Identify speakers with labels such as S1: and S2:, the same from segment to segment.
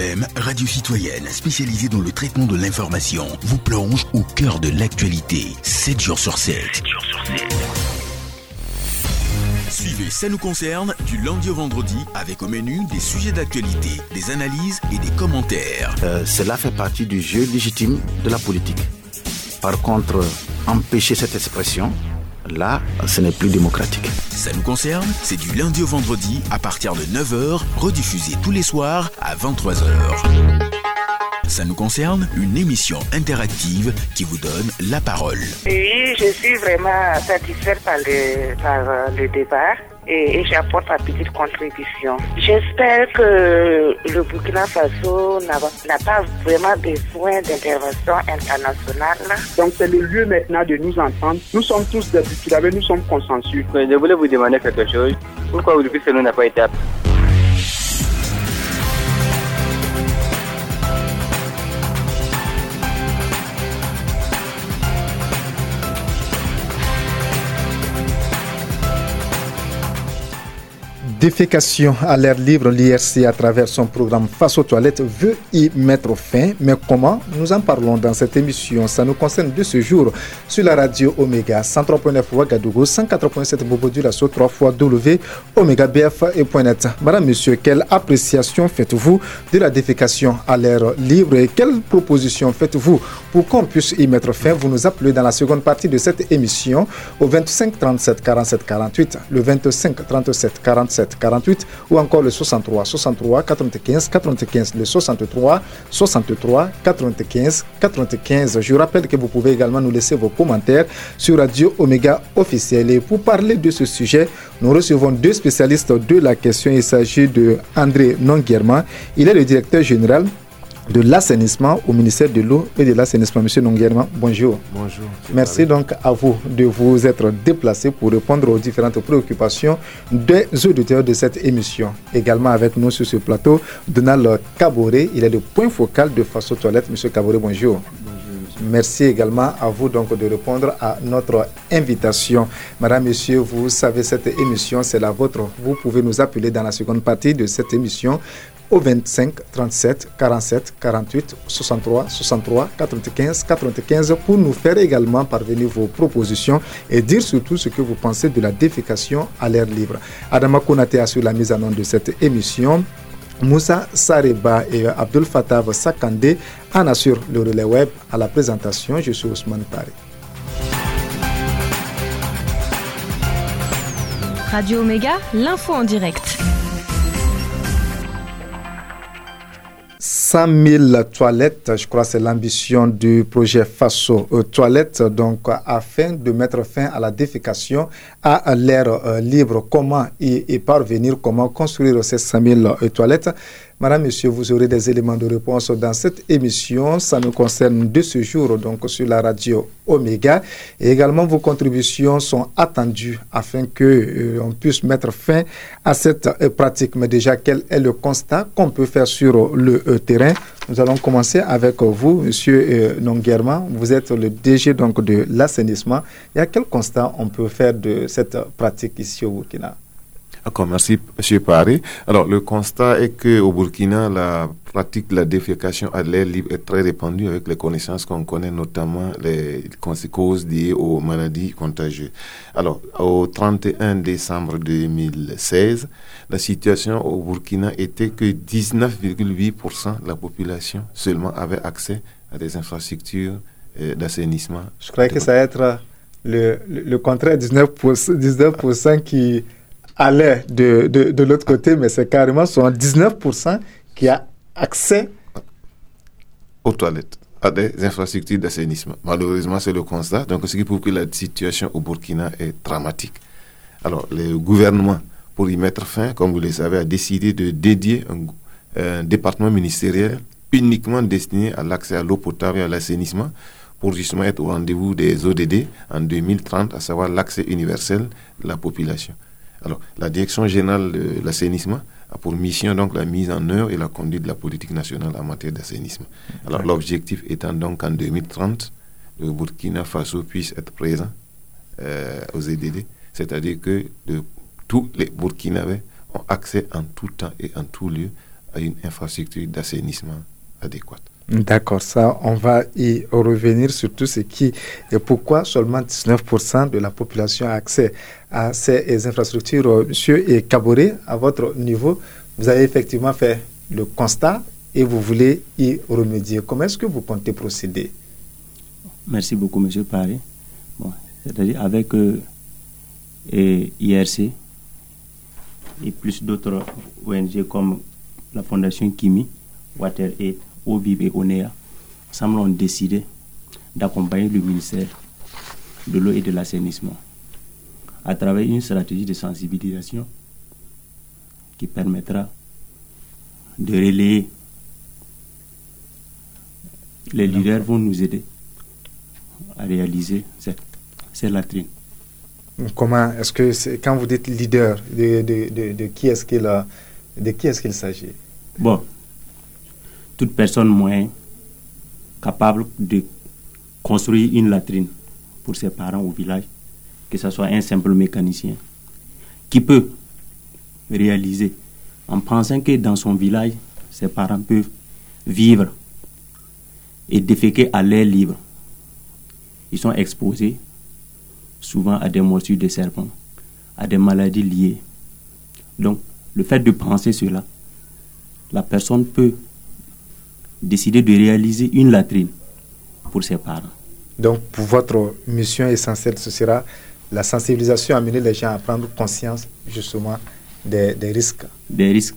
S1: FM, radio citoyenne spécialisée dans le traitement de l'information, vous plonge au cœur de l'actualité, 7 jours sur 7. Suivez Ça nous concerne du lundi au vendredi avec au menu des sujets d'actualité, des analyses et des commentaires.
S2: Euh, cela fait partie du jeu légitime de la politique. Par contre, empêcher cette expression, là, ce n'est plus démocratique.
S1: Ça nous concerne, c'est du lundi au vendredi à partir de 9h, rediffusé tous les soirs à 23h. Ça nous concerne, une émission interactive qui vous donne la parole.
S3: Oui, je suis vraiment satisfaite par le, par euh, le débat et, j'apporte ma petite contribution. J'espère que le Burkina Faso n'a pas vraiment besoin d'intervention internationale.
S4: Donc c'est le lieu maintenant de nous entendre. Nous sommes tous des Burkinabés, nous sommes consensus.
S5: Je voulais vous demander quelque chose. Pourquoi vous dites que nous n'a pas été
S6: défécation à l'air libre, l'IRC, à travers son programme Face aux toilettes, veut y mettre fin. Mais comment Nous en parlons dans cette émission? Ça nous concerne de ce jour sur la radio Omega 103.9 Ouagadougou, 104.7 Bobodulasso, 3 fois W, Omega BF et .net. Madame, Monsieur, quelle appréciation faites-vous de la défécation à l'air libre et quelles propositions faites-vous pour qu'on puisse y mettre fin? Vous nous appelez dans la seconde partie de cette émission au 25 37 47 48, le 25 37 47 48 ou encore le 63 63 95 95 le 63 63 95 95. Je rappelle que vous pouvez également nous laisser vos commentaires sur Radio Omega officiel. Et pour parler de ce sujet, nous recevons deux spécialistes de la question. Il s'agit de André Nonguerman. Il est le directeur général de l'assainissement au ministère de l'eau et de l'assainissement. Monsieur Nonguerman, bonjour.
S7: Bonjour.
S6: Merci donc à vous de vous être déplacé pour répondre aux différentes préoccupations des auditeurs de cette émission. Également avec nous sur ce plateau, Donald Caboret, il est le point focal de Face aux toilettes. Monsieur Caboret, bonjour. Merci également à vous donc de répondre à notre invitation. Madame, Monsieur, vous savez, cette émission, c'est la vôtre. Vous pouvez nous appeler dans la seconde partie de cette émission au 25 37 47 48 63 63 95 95 pour nous faire également parvenir vos propositions et dire surtout ce que vous pensez de la défécation à l'air libre. Adama Konate sur la mise en œuvre de cette émission. Moussa Sareba et Abdul Fattah Sakande en assurent le relais web. À la présentation, je suis Ousmane Paris.
S8: Radio Omega, l'info en direct.
S6: 100 000 toilettes, je crois que c'est l'ambition du projet FASO aux toilettes, donc afin de mettre fin à la défécation à l'air euh, libre. Comment y, parvenir, comment construire ces 100 000 euh, toilettes? Madame, Monsieur, vous aurez des éléments de réponse dans cette émission. Ça nous concerne de ce jour, donc sur la radio Omega. Et également, vos contributions sont attendues afin que euh, puisse mettre fin à cette euh, pratique. Mais déjà, quel est le constat qu'on peut faire sur le euh, terrain? Nous allons commencer avec vous, Monsieur Nonguerman. Vous êtes le DG donc de l'assainissement. Il y a quel constat on peut faire de cette pratique ici au Burkina?
S7: D'accord, merci, M. Paré. Alors, le constat est qu'au Burkina, la pratique de la défécation à l'air libre est très répandue avec les connaissances qu'on connaît, notamment les conséquences liées aux maladies contagieuses. Alors, au 31 décembre 2016, la situation au Burkina était que 19,8% de la population seulement avait accès à des infrastructures euh, d'assainissement.
S6: Je croyais que ça allait être le, le, contraire, 19%, 19 qui allait de, de, de l'autre côté, mais c'est carrément 19% qui a accès
S7: aux toilettes, à des infrastructures d'assainissement. Malheureusement, c'est le constat. Donc, ce qui prouve que la situation au Burkina est dramatique. Alors, le gouvernement, pour y mettre fin, comme vous le savez, a décidé de dédier un, un département ministériel uniquement destiné à l'accès à l'eau potable et à l'assainissement pour justement être au rendez-vous des ODD en 2030, à savoir l'accès universel de la population. Alors, la Direction générale de l'assainissement a pour mission donc la mise en œuvre et la conduite de la politique nationale en matière d'assainissement. Alors, l'objectif étant donc qu'en 2030, le Burkina Faso puisse être présent euh, aux EDD, c'est-à-dire que tous les Burkinabés ont accès en tout temps et en tout lieu à une infrastructure d'assainissement adéquate.
S6: D'accord, ça, on va y revenir sur tout ce qui et pourquoi seulement 19% de la population a accès à ces infrastructures. Monsieur et à votre niveau, vous avez effectivement fait le constat et vous voulez y remédier. Comment est-ce que vous comptez procéder?
S9: Merci beaucoup, Monsieur Paris. C'est-à-dire avec euh, et IRC et plus d'autres ONG comme la Fondation Kimi, WaterAid, Vive et ONEA, ensemble ont décidé d'accompagner le ministère de l'eau et de l'assainissement à travers une stratégie de sensibilisation qui permettra de relayer. Les leaders vont nous aider à réaliser cette, cette latrine.
S6: Comment est-ce que c'est, quand vous dites leader, de, de, de, qui est-ce qu'il de qui est-ce qu'il s'agit?
S9: Bon, toute personne moyenne capable de construire une latrine pour ses parents au village, que ce soit un simple mécanicien, qui peut réaliser en pensant que dans son village, ses parents peuvent vivre et déféquer à l'air libre. Ils sont exposés souvent à des morsures de serpents, à des maladies liées. Donc, le fait de penser cela, la personne peut décider de réaliser une latrine pour ses parents.
S6: Donc, pour votre mission essentielle, ce sera la sensibilisation, amener les gens à prendre conscience justement des, risques.
S9: Des risques.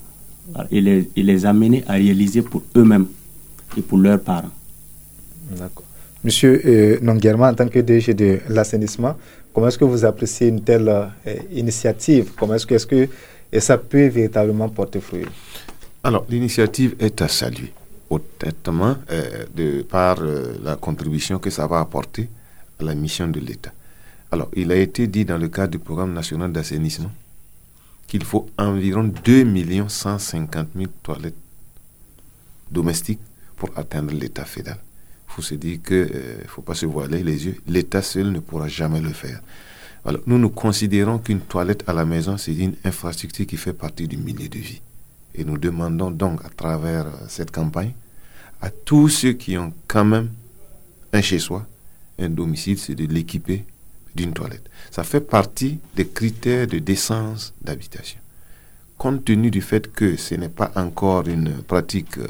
S9: Et les, et les amener à réaliser pour eux-mêmes et pour leurs parents.
S6: D'accord. Monsieur euh, en tant que DG de l'assainissement, comment est-ce que vous appréciez une telle euh, initiative? Comment est-ce que, est que et ça peut véritablement porter fruit?
S7: Alors, l'initiative est à saluer euh, de par euh, la contribution que ça va apporter à la mission de l'État. Alors, il a été dit dans le cadre du programme national d'assainissement qu'il faut environ 2 150 000 toilettes domestiques pour atteindre l'État fédéral. Il faut se dire qu'il ne euh, faut pas se voiler les yeux. L'État seul ne pourra jamais le faire. Alors, nous, nous considérons qu'une toilette à la maison, c'est une infrastructure qui fait partie du milieu de vie. Et nous demandons donc à travers cette campagne à tous ceux qui ont quand même un chez-soi, un domicile, c'est de l'équiper d'une toilette. Ça fait partie des critères de décence d'habitation. Compte tenu du fait que ce n'est pas encore une pratique euh,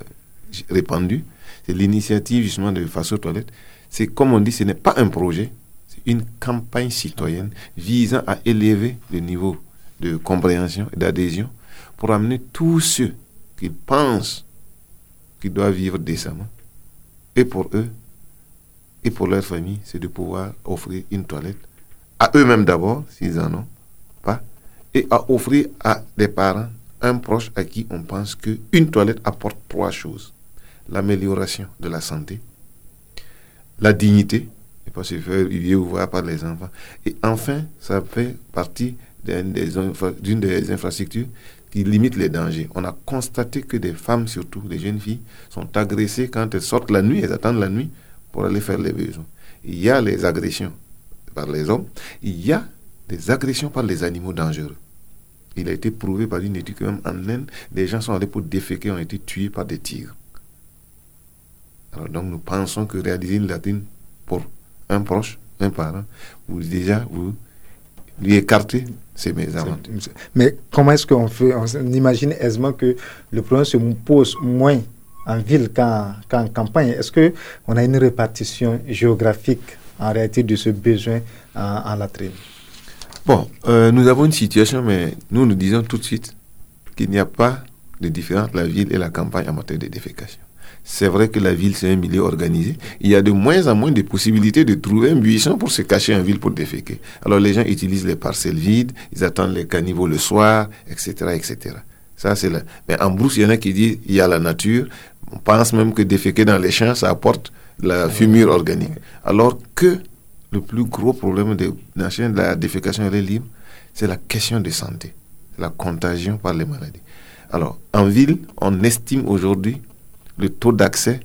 S7: répandue, c'est l'initiative justement de face aux toilettes. C'est comme on dit, ce n'est pas un projet, c'est une campagne citoyenne visant à élever le niveau de compréhension et d'adhésion pour amener tous ceux qui pensent qui doivent vivre décemment. Et pour eux, et pour leur famille, c'est de pouvoir offrir une toilette à eux-mêmes d'abord, s'ils en ont pas, et à offrir à des parents, un proche à qui on pense qu'une toilette apporte trois choses. L'amélioration de la santé, la dignité, et pas se faire par les enfants. Et enfin, ça fait partie d'une des, des infrastructures qui limite les dangers. On a constaté que des femmes, surtout des jeunes filles, sont agressées quand elles sortent la nuit, elles attendent la nuit pour aller faire les besoins. Il y a les agressions par les hommes, il y a des agressions par les animaux dangereux. Il a été prouvé par une étude que même en Inde, des gens sont allés pour déféquer, ont été tués par des tigres. Alors donc nous pensons que réaliser une latine pour un proche, un parent, vous déjà vous lui écarter ces mésaventures.
S6: Mais comment est-ce qu'on fait On imagine aisément que le problème se pose moins en ville qu'en campagne? Est-ce qu'on a une répartition géographique en réalité de ce besoin en, latrine?
S7: Bon, euh, nous avons une situation, mais nous nous disons tout de suite qu'il n'y a pas de différence entre la ville et la campagne en matière de défécation. C'est vrai que la ville, c'est un milieu organisé. Il y a de moins en moins de possibilités de trouver un buisson pour se cacher en ville pour déféquer. Alors les gens utilisent les parcelles vides, ils attendent les caniveaux le soir, etc., etc. Ça, c'est là. Mais en brousse, il y en a qui disent il y a la nature. On pense même que déféquer dans les champs, ça apporte la fumure organique. Alors que le plus gros problème de, de la défécation libre, c'est la question de santé, la contagion par les maladies. Alors, en ville, on estime aujourd'hui le taux d'accès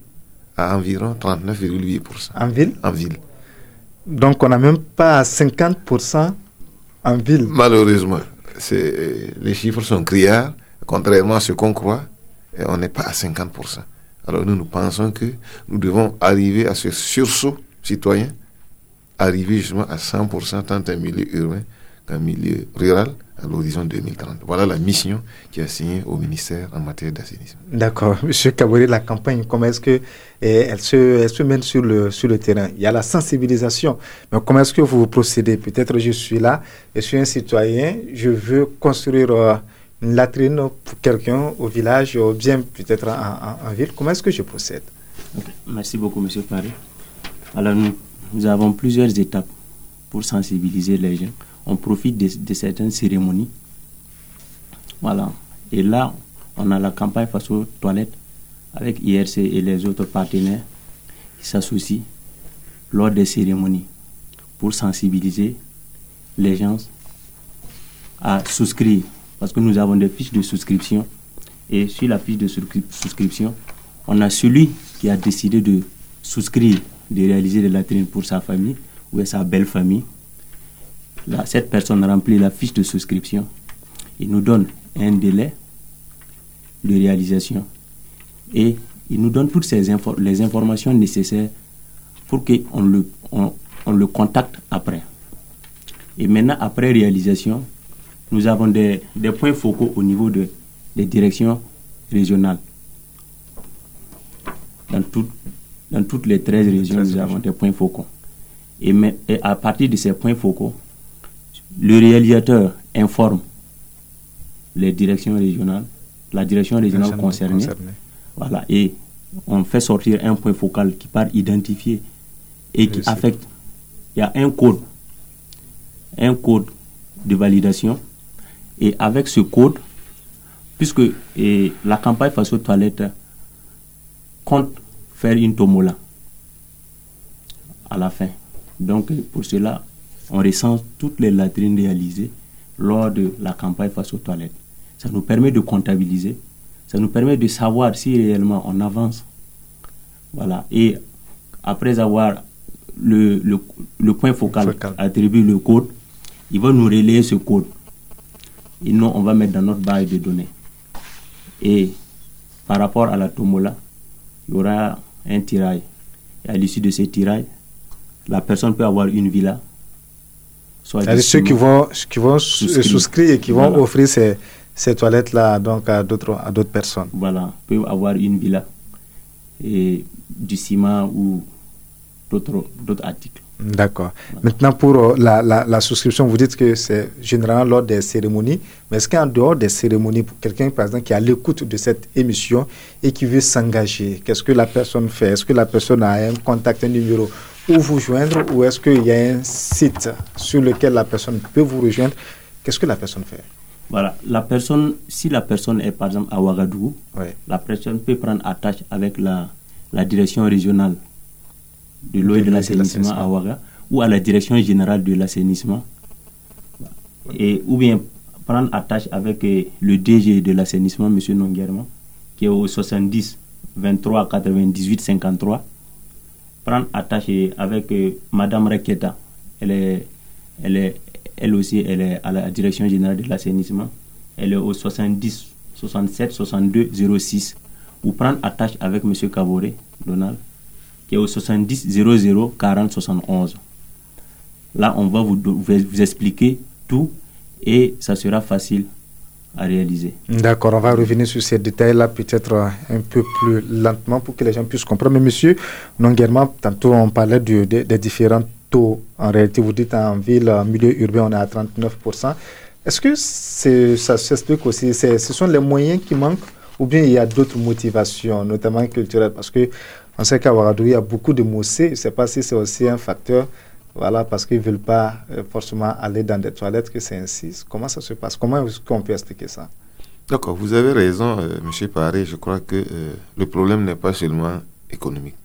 S7: à environ 39,8%.
S6: En ville?
S7: En ville.
S6: Donc on n'a même pas 50% en ville.
S7: Malheureusement, les chiffres sont criards, contrairement à ce qu'on croit. et on n'est pas à 50%. Alors nous, nous pensons que nous devons arriver à ce sursaut citoyen, arriver justement à 100% tant en milieu urbain qu'en milieu rural à l'horizon 2030. Voilà la mission qui est assignée au ministère en matière d'assainissement.
S6: D'accord. Monsieur Kabori, la campagne, comment est-ce que eh, elle se, elle se mène sur le, sur le terrain? Il y a la sensibilisation. Mais comment est-ce que vous procédez? Peut-être je suis là, je suis un citoyen, je veux construire euh, une latrine pour quelqu'un au village ou bien peut-être en, ville. Comment est-ce que je procède?
S9: Merci beaucoup, Monsieur Paris. Alors, nous, nous avons plusieurs étapes pour sensibiliser les gens on profite de, certaines cérémonies. Voilà. Et là, on a la campagne face aux toilettes avec IRC et les autres partenaires qui s'associent lors des cérémonies pour sensibiliser les gens à souscrire. Parce que nous avons des fiches de souscription. Et sur la fiche de souscription, on a celui qui a décidé de souscrire, de réaliser des latrines pour sa famille ou sa belle famille cette personne remplit la fiche de souscription. Il nous donne un délai de réalisation et il nous donne toutes ces les informations nécessaires pour qu'on le, on, le contacte après. Et maintenant, après réalisation, nous avons des, points focaux au niveau de, des directions régionales. Dans, dans toutes les 13 régions, nous avons des points focaux. et à partir de ces points focaux, le réalisateur informe les directions régionales, la direction régionale concernée, Voilà, et on fait sortir un point focal qui part identifier et qui affecte. Il y a un code, un code de validation. Et avec ce code, puisque la campagne face aux toilettes compte faire une tomola à la fin. Donc, pour cela, on recense toutes les latrines réalisées lors de la campagne face aux toilettes. Ça nous permet de comptabiliser, ça nous permet de savoir si réellement on avance. Voilà. Et après avoir le, le, point focal, attribué le code, il va nous relayer ce code. Et nous, on va mettre dans notre base de données. Et par rapport à la tomola, il y aura un tirail. Et à l'issue de ce tirail, la personne peut avoir une villa
S6: c'est ceux qui vont, qui vont souscrire. et qui vont offrir ces, ces toilettes-là donc à d'autres à d'autres personnes.
S9: Voilà, peuvent avoir une villa et du ciment ou d'autres articles.
S6: D'accord. Maintenant, pour euh, la, la, la, souscription, vous dites que c'est généralement lors des cérémonies, mais est-ce qu'en dehors des cérémonies, pour quelqu'un, par exemple, qui est à l'écoute de cette émission et qui veut s'engager, qu'est-ce que la personne fait? Est-ce que la personne a un contact, un numéro où vous joindre ou est-ce qu'il y a un site sur lequel la personne peut vous rejoindre? Qu'est-ce que la personne fait?
S9: Voilà, la personne, si la personne est par exemple à Ouagadougou, la personne peut prendre attache avec la, la direction régionale de l'eau et de l'assainissement à Ouaga ou à la direction générale de l'assainissement. Et ou bien prendre attache avec euh, le DG de l'assainissement, M. Nonguerman, qui est au 70 23 98 53 prendre attache avec euh, Madame Reketa. Elle est, elle est, elle aussi, elle est à la direction générale de l'assainissement. Elle est au 70 67 62 06. Ou prendre attache avec Monsieur Cavoré, Donald, qui est au 70 00 40 71. Là, on va vous, vous expliquer tout et ça sera facile réaliser.
S6: D'accord, on va revenir sur ces détails-là peut-être un peu plus lentement pour que les gens puissent comprendre. Mais monsieur, non tantôt on parlait des différents taux. En réalité, vous dites en ville, en milieu urbain, on est à 39%. Est-ce que ça s'explique aussi? Ce sont les moyens qui manquent ou bien il y a d'autres motivations, notamment culturelles? Parce que on sait qu'à Ouagadougou, il y a beaucoup de moussés. Je ne sais pas si c'est aussi un facteur voilà, parce qu'ils ne veulent pas euh, forcément aller dans des toilettes que c'est ainsi. Comment ça se passe? Comment est-ce qu'on peut expliquer ça?
S7: D'accord, vous avez raison, euh, M. Paré. Je crois que euh, le problème n'est pas seulement économique.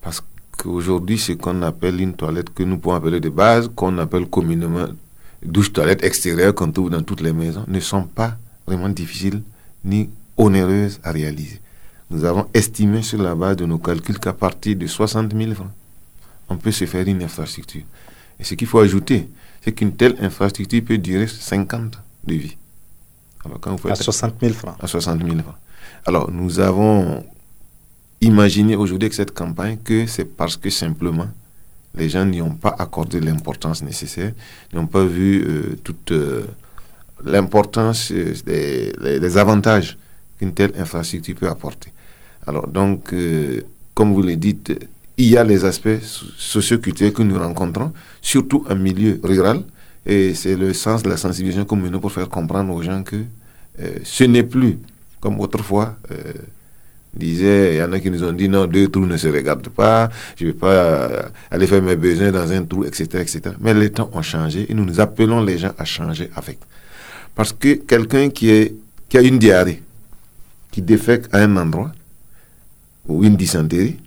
S7: Parce qu'aujourd'hui, ce qu'on appelle une toilette que nous pouvons appeler de base, qu'on appelle communément douche-toilette extérieure qu'on trouve dans toutes les maisons, ne sont pas vraiment difficiles ni onéreuses à réaliser. Nous avons estimé sur la base de nos calculs qu'à partir de 60 000 francs, on peut se faire une infrastructure. Et ce qu'il faut ajouter, c'est qu'une telle infrastructure peut durer 50 ans de vie.
S6: Alors quand vous à 60 000 francs.
S7: À 60 000 francs. Alors, nous avons imaginé aujourd'hui que cette campagne que c'est parce que simplement les gens n'y ont pas accordé l'importance nécessaire, n'ont pas vu euh, toute euh, l'importance euh, des, avantages qu'une telle infrastructure peut apporter. Alors donc, comme vous le dites, il y a les aspects socioculturels que nous rencontrons, surtout en milieu rural, et c'est le sens de la sensibilisation que nous pour faire comprendre aux gens que ce n'est plus comme autrefois disait, il y en a qui nous ont dit non, deux trous ne se regardent pas, je ne vais pas euh, aller faire mes besoins dans un trou, etc., etc. Mais les temps ont changé et nous nous appelons les gens à changer avec. Parce que quelqu'un qui a une diarrhée, qui défèque à un endroit, ou une dysenterie,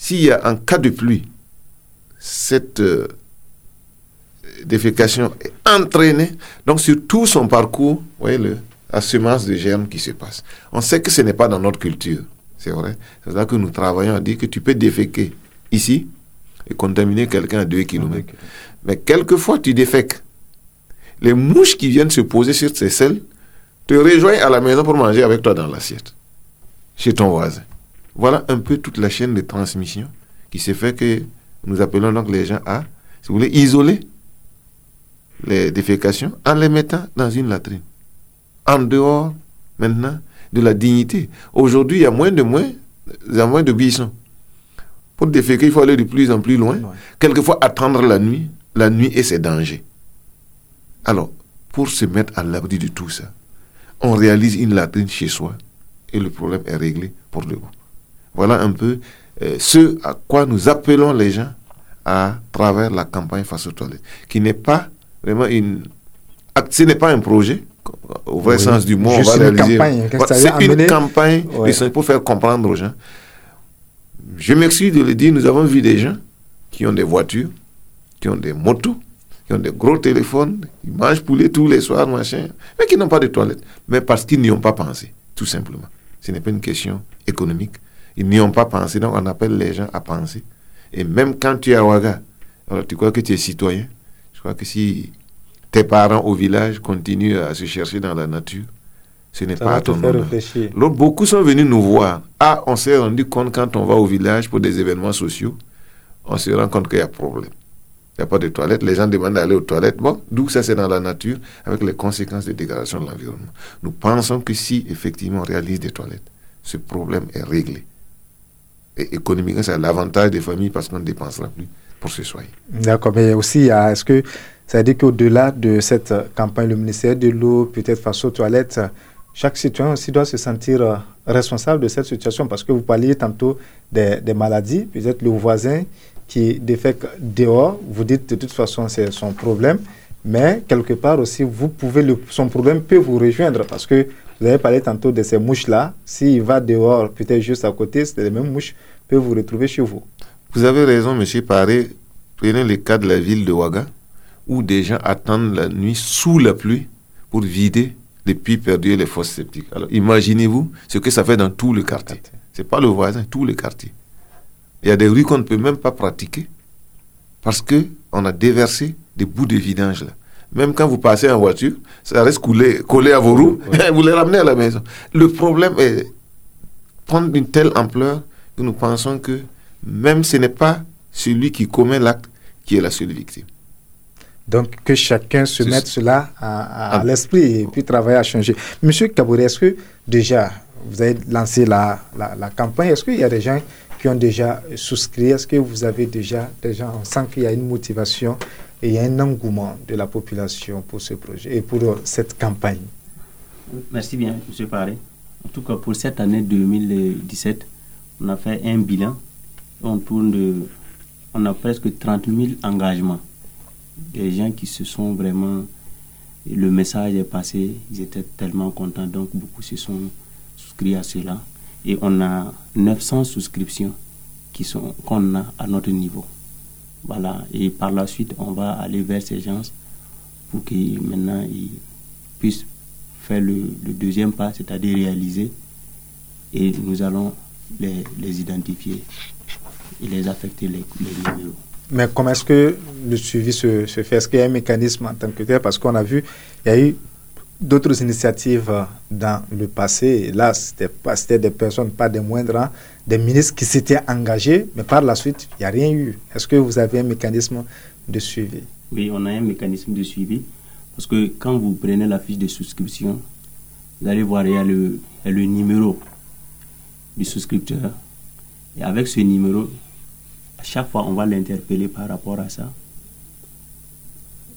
S7: s'il y a un cas de pluie, cette euh, défécation est entraînée, donc sur tout son parcours, vous voyez le, la semence de germes qui se passe. On sait que ce n'est pas dans notre culture, c'est vrai. C'est là que nous travaillons à dire que tu peux déféquer ici et contaminer quelqu'un à 2 km. Mais quelquefois, tu défèques. Les mouches qui viennent se poser sur ces selles te rejoignent à la maison pour manger avec toi dans l'assiette, chez ton voisin. Voilà un peu toute la chaîne de transmission qui se fait que nous appelons donc les gens à, si vous voulez, isoler les défécations en les mettant dans une latrine en dehors maintenant de la dignité. Aujourd'hui, il y a moins de moins, il y a moins de buissons. Pour déféquer, il faut aller de plus en plus loin. Quelquefois, attendre la nuit, la nuit et ses dangers. Alors, pour se mettre à l'abri de tout ça, on réalise une latrine chez soi et le problème est réglé pour le coup. Voilà un peu euh, ce à quoi nous appelons les gens à travers la campagne face aux toilettes, qui n'est pas vraiment une... Ce n'est pas un projet, au vrai sens du mot, on va réaliser. C'est une campagne pour faire comprendre aux gens. Je m'excuse de le dire, nous avons vu des gens qui ont des voitures, qui ont des motos, qui ont des gros téléphones, qui mangent poulet tous les soirs, machin, mais qui n'ont pas de toilettes. Mais parce qu'ils n'y ont pas pensé, tout simplement. Ce n'est pas une question économique. Ils n'y ont pas pensé, donc on appelle les gens à penser. Et même quand tu es à Ouaga, alors tu crois que tu es citoyen, je crois que si tes parents au village continuent à se chercher dans la nature, ce n'est pas à ton honneur. beaucoup sont venus nous voir. Ah, on s'est rendu compte quand on va au village pour des événements sociaux, on se rend compte qu'il y a problème. Il n'y a pas de toilettes, les gens demandent d'aller aux toilettes. Bon, d'où ça c'est dans la nature, avec les conséquences de dégradation de l'environnement. Nous pensons que si effectivement on réalise des toilettes, ce problème est réglé. Et économiquement, c'est l'avantage des familles parce qu'on ne dépensera plus pour se soigner.
S6: D'accord, mais aussi, est-ce que c'est-à-dire qu'au-delà de cette campagne, le ministère de l'eau, peut-être face aux toilettes, chaque citoyen aussi doit se sentir euh, responsable de cette situation? Parce que vous parliez tantôt des, maladies, peut-être le voisin qui défèque dehors, vous dites de toute façon c'est son problème, mais quelque part aussi, vous pouvez son problème peut vous rejoindre parce que vous avez parlé tantôt de ces mouches-là. S'il va dehors, peut-être juste à côté, c'est les mêmes mouches peuvent vous retrouver chez vous.
S7: Vous avez raison, monsieur Paré. Prenez le cas de la ville de Ouaga où des gens attendent la nuit sous la pluie pour vider les puits perdus et les fosses sceptiques. Alors imaginez-vous ce que ça fait dans tout le quartier. Ce n'est pas le voisin, tout le quartier. Il y a des rues qu'on ne peut même pas pratiquer parce qu'on a déversé des bouts de vidange là. Même quand vous passez en voiture, ça reste coulé, collé à vos roues, vous les ramenez à la maison. Le problème est prendre une telle ampleur que nous pensons que même ce n'est pas celui qui commet l'acte qui est la seule victime.
S6: Donc, que chacun se mette cela à, ah. l'esprit et puis travailler à changer. Monsieur Kabouré, est-ce que déjà, vous avez lancé la, la, campagne, est-ce qu'il y a des gens qui ont déjà souscrit? Est-ce que vous avez déjà, déjà, on sent qu'il y a une motivation et il y a un engouement de la population pour ce projet et pour euh, cette campagne?
S9: Merci bien, Monsieur Paré. En tout cas, pour cette année 2017, on a fait un bilan. On tourne de, on a presque 30 000 engagements des gens qui se sont vraiment. Le message est passé, ils étaient tellement contents, donc beaucoup se sont souscrits à cela. Et on a 900 souscriptions qui qu'on a à notre niveau. Voilà. Et par la suite, on va aller vers ces gens pour qu'ils maintenant ils puissent faire le, deuxième pas, c'est-à-dire réaliser. Et nous allons les, les identifier et les affecter les, les numéros.
S6: Mais comment est-ce que le suivi se, fait? Est-ce qu'il y a un mécanisme en tant que tel? Parce qu'on a vu, il y a eu d'autres initiatives dans le passé. Là, c'était des personnes, pas des moindres, hein, des ministres qui s'étaient engagés, mais par la suite, il n'y a rien eu. Est-ce que vous avez un mécanisme de suivi?
S9: Oui, on a un mécanisme de suivi. Parce que quand vous prenez la fiche de souscription, vous allez voir, il y a le, le numéro du souscripteur. Et avec ce numéro, à chaque fois, on va l'interpeller par rapport à ça.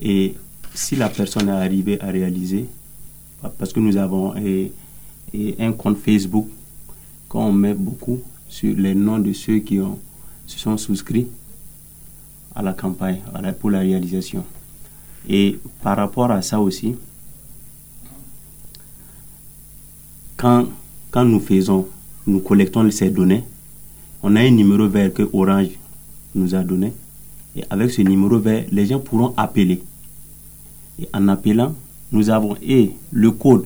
S9: Et si la personne est arrivée à réaliser, parce que nous avons un compte Facebook qu'on met beaucoup sur les noms de ceux qui ont, se sont souscrits à la campagne pour la réalisation. Et par rapport à ça aussi, quand, quand nous faisons, nous collectons ces données, on a un numéro vert que Orange nous a donné. Et avec ce numéro vert, les gens pourront appeler. Et en appelant, nous avons et le code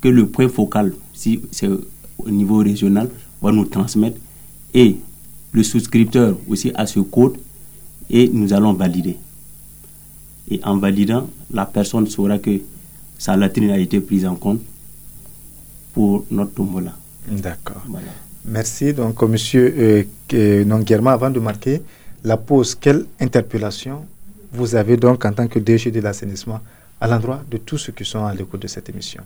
S9: que le point focal, si c'est au niveau régional, va nous transmettre, et le souscripteur aussi a ce code, et nous allons valider. Et en validant, la personne saura que sa latrine a été prise en compte pour notre tombola.
S6: D'accord. Merci. Donc, monsieur euh, euh avant de marquer la pause, quelle interpellation vous avez donc en tant que DG de l'assainissement à l'endroit de tous ceux qui sont à l'écoute de cette émission?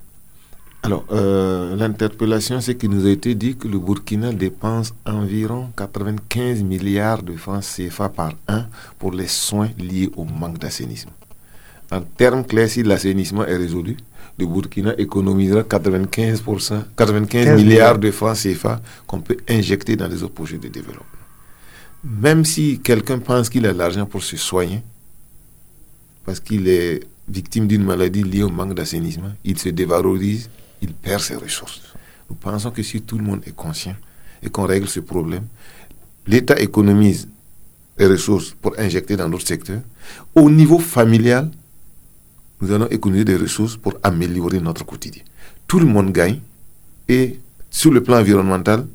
S7: Alors, euh, l'interpellation, c'est qu'il nous a été dit que le Burkina dépense environ 95 milliards de francs CFA par an pour les soins liés au manque d'assainissement. En termes clairs, si l'assainissement est résolu, le Burkina économisera 95%, 95 milliards de francs CFA qu'on peut injecter dans les autres projets de développement. Même si quelqu'un pense qu'il a l'argent pour se soigner, parce qu'il est victime d'une maladie liée au manque d'assainissement, il se dévalorise, il perd ses ressources. Nous pensons que si tout le monde est conscient et qu'on règle ce problème, l'État économise les ressources pour injecter dans d'autres secteurs. Au niveau familial, nous allons économiser des ressources pour améliorer notre quotidien. Tout le monde gagne et sur le plan environnemental,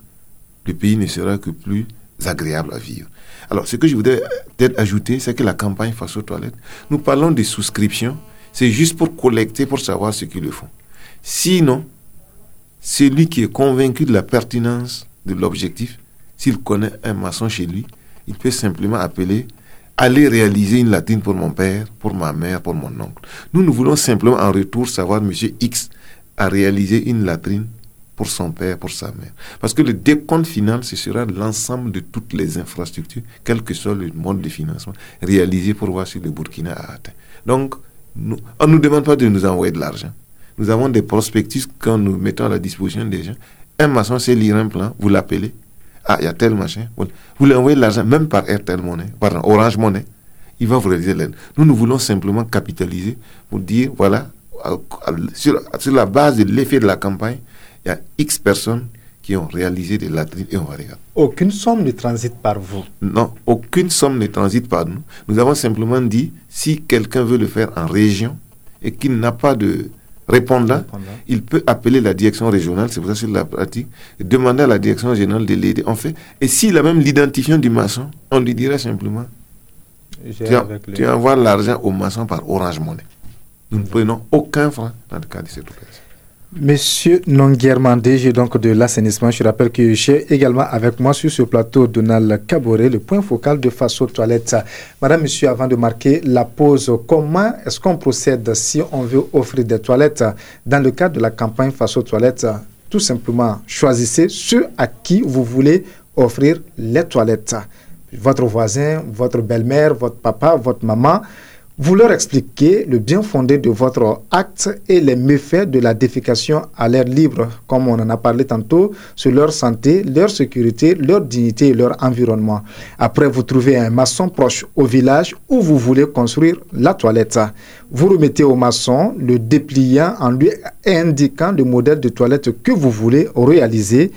S7: le pays ne sera que plus agréable à vivre. Alors, ce que je voudrais peut-être ajouter, c'est que la campagne face aux toilettes, nous parlons de souscription, c'est juste pour collecter, pour savoir ce qu'ils le font. Sinon, celui qui est convaincu de la pertinence de l'objectif, s'il connaît un maçon chez lui, il peut simplement appeler aller réaliser une latine pour mon père, pour ma mère, pour mon oncle. Nous, nous voulons simplement en retour savoir M. X a réalisé une latrine pour son père, pour sa mère. Parce que le décompte final, ce sera l'ensemble de toutes les infrastructures, quel que soit le mode de financement, réalisé pour voir si le Burkina a atteint. Donc, on ne nous demande pas de nous envoyer de l'argent. Nous avons des prospectus quand nous mettons à la disposition des gens. Un maçon sait lire un plan, vous l'appelez. Ah, il y a tel machin. Vous lui envoyez l'argent, même par Airtel Money, pardon, Orange Money. Il va vous réaliser l'aide. Nous, nous voulons simplement capitaliser pour dire, voilà, sur, sur la base de l'effet de la campagne, il y a X personnes qui ont réalisé des latrines et on va regarder.
S6: Aucune somme ne transite par vous
S7: Non, aucune somme ne transite par nous. Nous avons simplement dit, si quelqu'un veut le faire en région et qu'il n'a pas de répondant, il peut appeler la direction régionale, c'est pour ça que c'est la pratique, et demander à la direction régionale de l'aider. En fait, et s'il a même l'identifiant du maçon, on lui dirait simplement, tu, envoies l'argent au maçon par Orange Money. Nous ne prenons aucun franc dans le cas de cette opération.
S6: Monsieur Nonguerman, DG donc de l'assainissement, je rappelle que j'ai également avec moi sur ce plateau Donald Caboret, le point focal de face aux toilettes. Madame, monsieur, avant de marquer la pause, comment est-ce qu'on procède si on veut offrir des toilettes dans le cadre de la campagne face aux toilettes Tout simplement, choisissez ceux à qui vous voulez offrir les toilettes. Votre voisin, votre belle-mère, votre papa, votre maman. Vous leur expliquez le bien fondé de votre acte et les méfaits de la défication à l'air libre, comme on en a parlé tantôt, sur leur santé, leur sécurité, leur dignité et leur environnement. Après, vous trouvez un maçon proche au village où vous voulez construire la toilette. Vous remettez au maçon le dépliant en lui indiquant le modèle de toilette que vous voulez réaliser.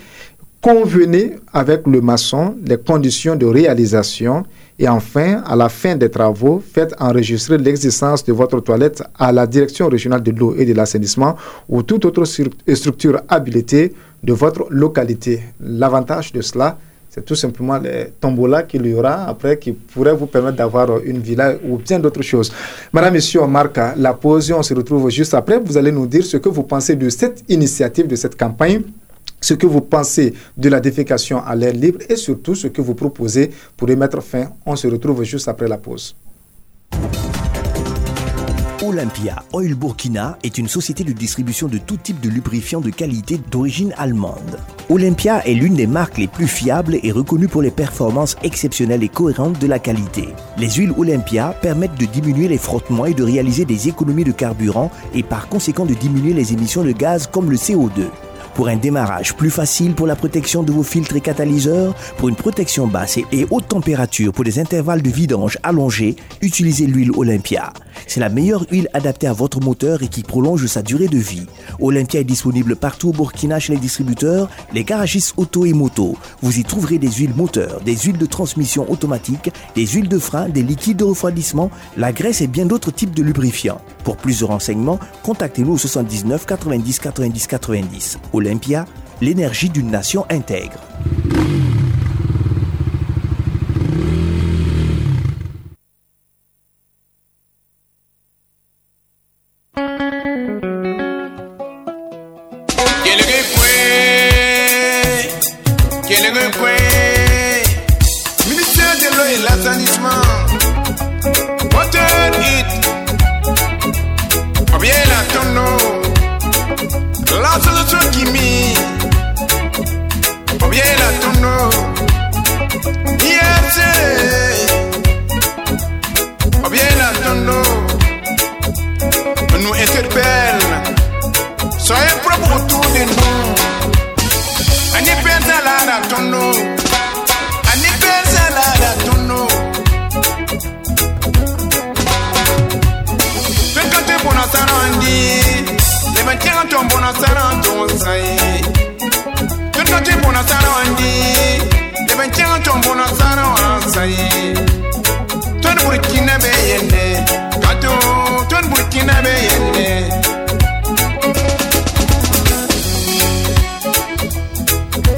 S6: Convenez avec le maçon les conditions de réalisation et enfin, à la fin des travaux, faites enregistrer l'existence de votre toilette à la Direction régionale de l'eau et de l'assainissement ou toute autre structure habilitée de votre localité. L'avantage de cela, C'est tout simplement les tombola qu'il y aura après qui pourraient vous permettre d'avoir une villa ou bien d'autres choses. Madame, Monsieur, on la pause. On se retrouve juste après. Vous allez nous dire ce que vous pensez de cette initiative, de cette campagne ce que vous pensez de la défécation à l'air libre et surtout ce que vous proposez pour y mettre fin. On se retrouve juste après la pause.
S10: Olympia Oil Burkina est une société de distribution de tout type de lubrifiants de qualité d'origine allemande. Olympia est l'une des marques les plus fiables et reconnues pour les performances exceptionnelles et cohérentes de la qualité. Les huiles Olympia permettent de diminuer les frottements et de réaliser des économies de carburant et par conséquent de diminuer les émissions de gaz comme le CO2 pour un démarrage plus facile pour la protection de vos filtres et catalyseurs, pour une protection basse et haute température pour des intervalles de vidange allongés, utilisez l'huile Olympia. C'est la meilleure huile adaptée à votre moteur et qui prolonge sa durée de vie. Olympia est disponible partout au Burkina chez les distributeurs, les garagistes auto et moto. Vous y trouverez des huiles moteurs, des huiles de transmission automatique, des huiles de frein, des liquides de refroidissement, la graisse et bien d'autres types de lubrifiants. Pour plus de renseignements, contactez-nous au 79 90 90 90. Olympia, l'énergie d'une nation intègre.
S11: combona sana wansaye ton burkina be kato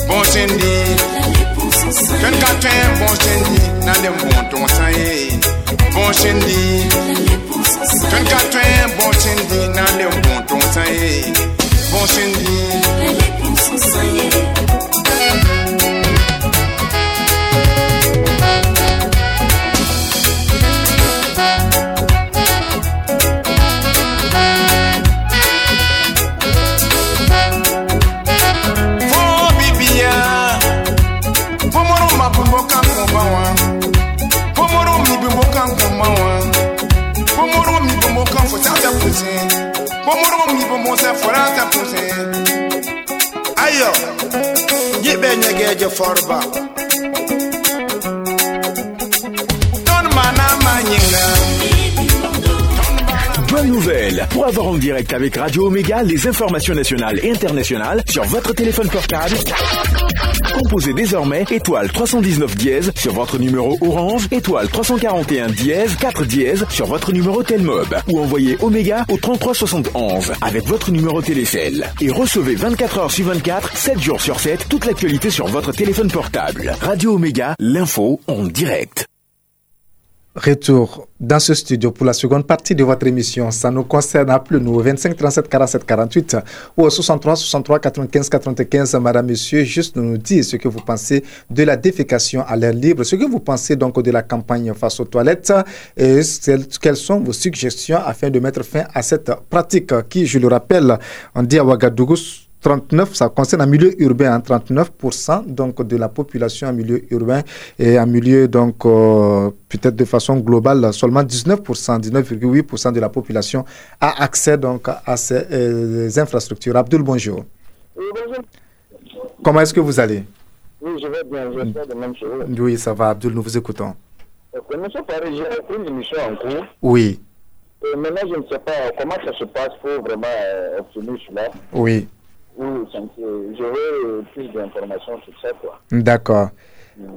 S11: bon sendi bon sendi na de bon ton bon sendi mana manyinga
S1: Bonne nouvelle. Pour avoir en direct avec Radio Omega les informations nationales et internationales sur votre téléphone portable, composez désormais étoile 319 dièse sur votre numéro Orange, étoile 341 dièse 4 dièse sur votre numéro Telmob ou envoyez Omega au 3371 avec votre numéro Télécell et recevez 24 heures sur 24, 7 jours sur 7 toute l'actualité sur votre téléphone portable. Radio Omega, l'info en direct.
S6: Retour dans ce studio pour la seconde partie de votre émission. Ça nous concerne à plus nous 25 37 47 48 ou au 63 63 95 95. Madame, Monsieur, juste nous dire ce que vous pensez de la défécation à l'air libre, ce que vous pensez donc de la campagne face aux toilettes et quelles sont vos suggestions afin de mettre fin à cette pratique qui, je le rappelle, on dit à Ouagadougou 39, ça concerne un milieu urbain, hein, 39% donc de la population en milieu urbain et en milieu donc euh, peut-être de façon globale seulement 19%, 19,8% de la population a accès donc à ces euh, infrastructures. Abdul, bonjour.
S12: Oui, bonjour.
S6: Comment est-ce que vous allez?
S12: Oui, je vais bien, j'espère de même chez vous.
S6: Oui, ça va, Abdul, nous vous écoutons.
S12: Ok, Monsieur Paris, j'ai une émission en cours.
S6: Oui,
S12: Et maintenant, je ne sais pas comment ça se passe pour vraiment euh, obtenir cela.
S6: oui,
S12: Oui, veux euh, plus d'informations sur ça,
S6: d'accord.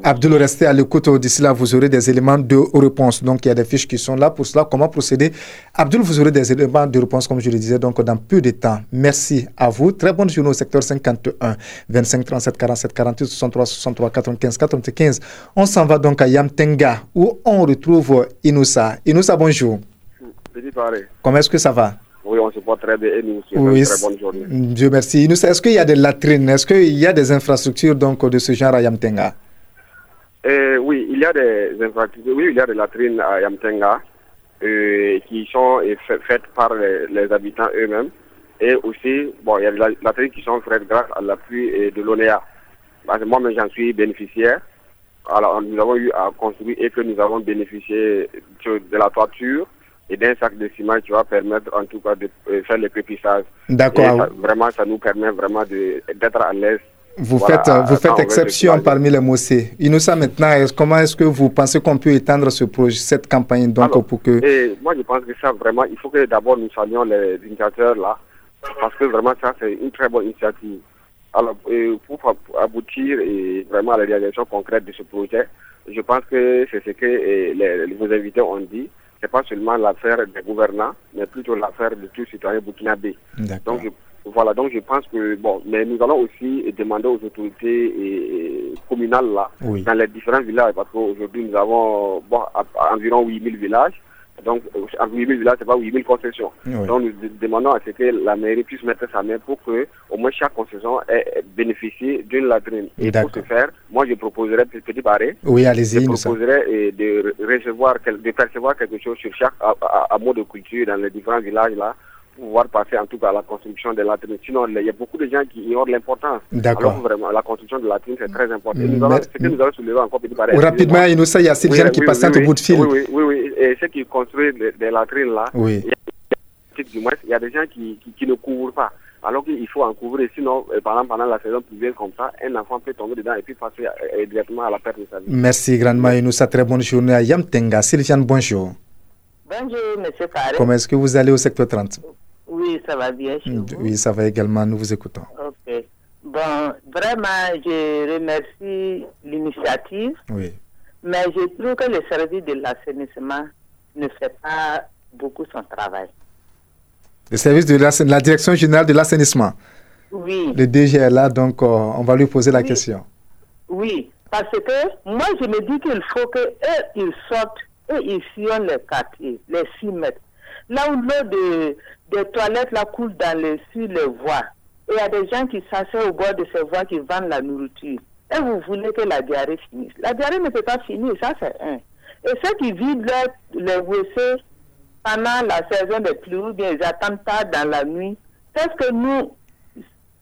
S6: Abdul, restez à l'écoute. D'ici là, vous aurez des éléments de réponse. Donc, il y a des fiches qui sont là pour cela. Comment procéder? Abdul, vous aurez des éléments de réponse, comme je le disais, donc dans peu de temps. Merci à vous. Très bonne journée au secteur 51, 25, 37, 47, 48, 63, 63, 95, 95. On s'en va donc à Yamtenga, où on retrouve Inoussa. Inoussa, bonjour. Comment est-ce que ça va?
S13: Oui, on se porte très bien et nous oui, une très bonne journée.
S6: Dieu merci. Est-ce qu'il y a des latrines? Est-ce qu'il y a des infrastructures donc, de ce genre à Yamtenga?
S13: Euh, Oui, il y a des infrastructures. Oui, il y a des latrines à Yamtenga euh, qui sont euh, faites par les, habitants eux-mêmes. Et aussi, bon, il y a des latrines qui sont faites grâce à l'appui de l'ONEA. Moi-même, j'en suis bénéficiaire. Alors, nous avons eu à construire et que nous avons bénéficié de la toiture et d'un sac de ciment qui va permettre en tout cas de euh, faire le pépissage.
S6: D'accord.
S13: Vraiment, ça nous permet vraiment d'être à l'aise.
S6: Vous faites, vous faites exception parmi les Mossé. Inoussa, maintenant, comment est-ce que vous pensez qu'on peut étendre ce projet, cette campagne donc pour que...
S13: Et moi, je pense que ça, vraiment, il faut que d'abord nous saluions les initiateurs là, parce que vraiment, ça, c'est une très bonne initiative. Alors, pour aboutir et vraiment à la réalisation concrète de ce projet, je pense que c'est ce que les, vos invités ont dit n'est pas seulement l'affaire des gouvernants, mais plutôt l'affaire de tous les citoyens burkinabés. Donc, voilà, donc je pense que, bon, mais nous allons aussi demander aux autorités communales là, dans les différents villages, parce qu'aujourd'hui nous avons bon, environ 8000 villages, donc, en 8 000 villages, ce n'est pas 8 000 concessions. Donc, nous demandons à ce que la mairie puisse mettre sa main pour que, au moins, chaque concession ait bénéficié d'une latrine. Et pour ce faire, moi, je proposerais, petit barré,
S6: oui, allez-y,
S13: je proposerais de, recevoir, de percevoir quelque chose sur chaque mot de culture dans les différents villages là pouvoir passer en tout cas à la construction de latrines. Sinon, il y a beaucoup de gens qui ignorent l'importance.
S6: D'accord.
S13: Alors vraiment, la construction de latrines, c'est très important. Et nous allons, ce que nous allons soulever encore petit pareil.
S6: Rapidement, Inoussa, il y a ces gens qui passent au bout de fil.
S13: Oui, oui, oui, oui. Et ceux qui construisent des, latrines là,
S6: oui.
S13: il, y a, du moins, il y a des gens qui, qui, ne couvrent pas. Alors qu'il faut en couvrir. Sinon, euh, par exemple, pendant la saison pluvieuse comme ça, un enfant peut tomber dedans et puis passer euh, directement à la perte de sa vie.
S6: Merci grandement, Inoussa. Très bonne journée à Yamtenga. Sylviane, bonjour.
S14: Bonjour, monsieur Faré.
S6: Comment est-ce que vous allez au secteur 30
S14: oui, ça va bien chez vous.
S6: Oui, ça va également. Nous vous écoutons.
S14: Ok. Bon, vraiment, je remercie l'initiative.
S6: Oui.
S14: Mais je trouve que le service de l'assainissement ne fait pas beaucoup son travail.
S6: Le service de la, direction générale de l'assainissement
S14: Oui.
S6: Le DG est là, donc euh, on va lui poser la question.
S14: Oui, parce que moi, je me dis qu'il faut qu'eux, ils sortent et ils sillonnent les quartiers, les 6 mètres. Là où l'eau de, des toilettes la coule dans les, sur les voies, et il y a des gens qui s'assoient au bord de ces voies qui vendent la nourriture. Et vous voulez que la diarrhée finisse. La diarrhée ne peut pas finir, ça c'est un. Et ceux qui vident les WC pendant la saison des pluies, bien ils attendent tard dans la nuit, qu'est-ce que nous,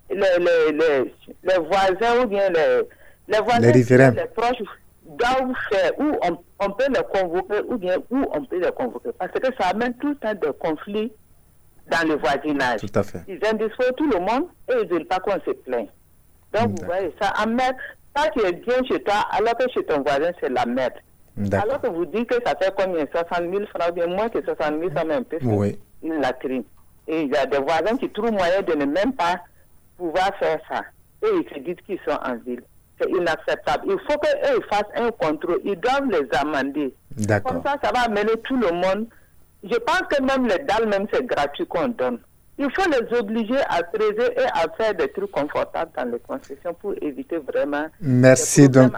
S14: les, les, les, les, voisins ou bien les, les voisins,
S6: les,
S14: proches, doivent faire, où on, on, peut les convoquer ou bien où on peut les convoquer. Parce que ça amène tout le temps de conflits dans le voisinage.
S6: Tout à fait.
S14: Ils indisposent tout le monde et ils ne veulent pas qu'on se plaigne. Donc, vous voyez, ça amène, ça qui est bien chez toi, alors que chez ton voisin, c'est la merde. Alors que vous dites que ça fait combien 60 000 francs, ou bien moins que 60 000, ça met un peu
S6: oui.
S14: une latrine. Et il y a des voisins qui trouvent moyen de ne même pas pouvoir faire ça. Et ils se disent qu'ils sont en ville. C'est inacceptable. Il faut qu'eux fassent un contrôle. Ils doivent les amender. Comme ça, ça va amener tout le monde je pense que même les dalles, même c'est gratuit qu'on donne. Il faut les obliger à creuser et à faire des trucs confortables dans les concessions pour éviter vraiment.
S6: Merci donc.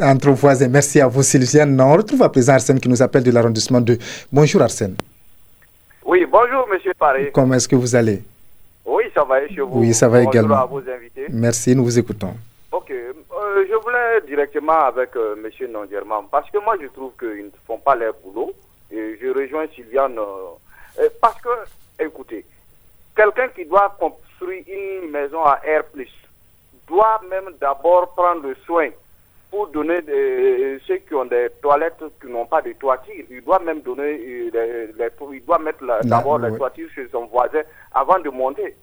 S6: Entre, voisins. Merci à vous, Sylviane. On retrouve à présent Arsène qui nous appelle de l'arrondissement de. Bonjour, Arsène.
S15: Oui, bonjour, monsieur Paré.
S6: Comment est-ce que vous allez?
S15: Oui, ça va chez vous?
S6: Oui, ça va
S15: bonjour
S6: également.
S15: à vos invités.
S6: Merci, nous vous écoutons.
S15: Ok. Euh, je voulais directement avec euh, monsieur Nongerman parce que moi, je trouve qu'ils ne font pas leur boulot et je rejoins Sylviane, euh, parce que, écoutez, quelqu'un qui doit construire une maison à air plus doit même d'abord prendre soin pour donner des, ceux qui ont des toilettes qui n'ont pas de toiture. Il doit même donner, euh, les, il doit mettre d'abord les toitures chez son voisin avant de monter.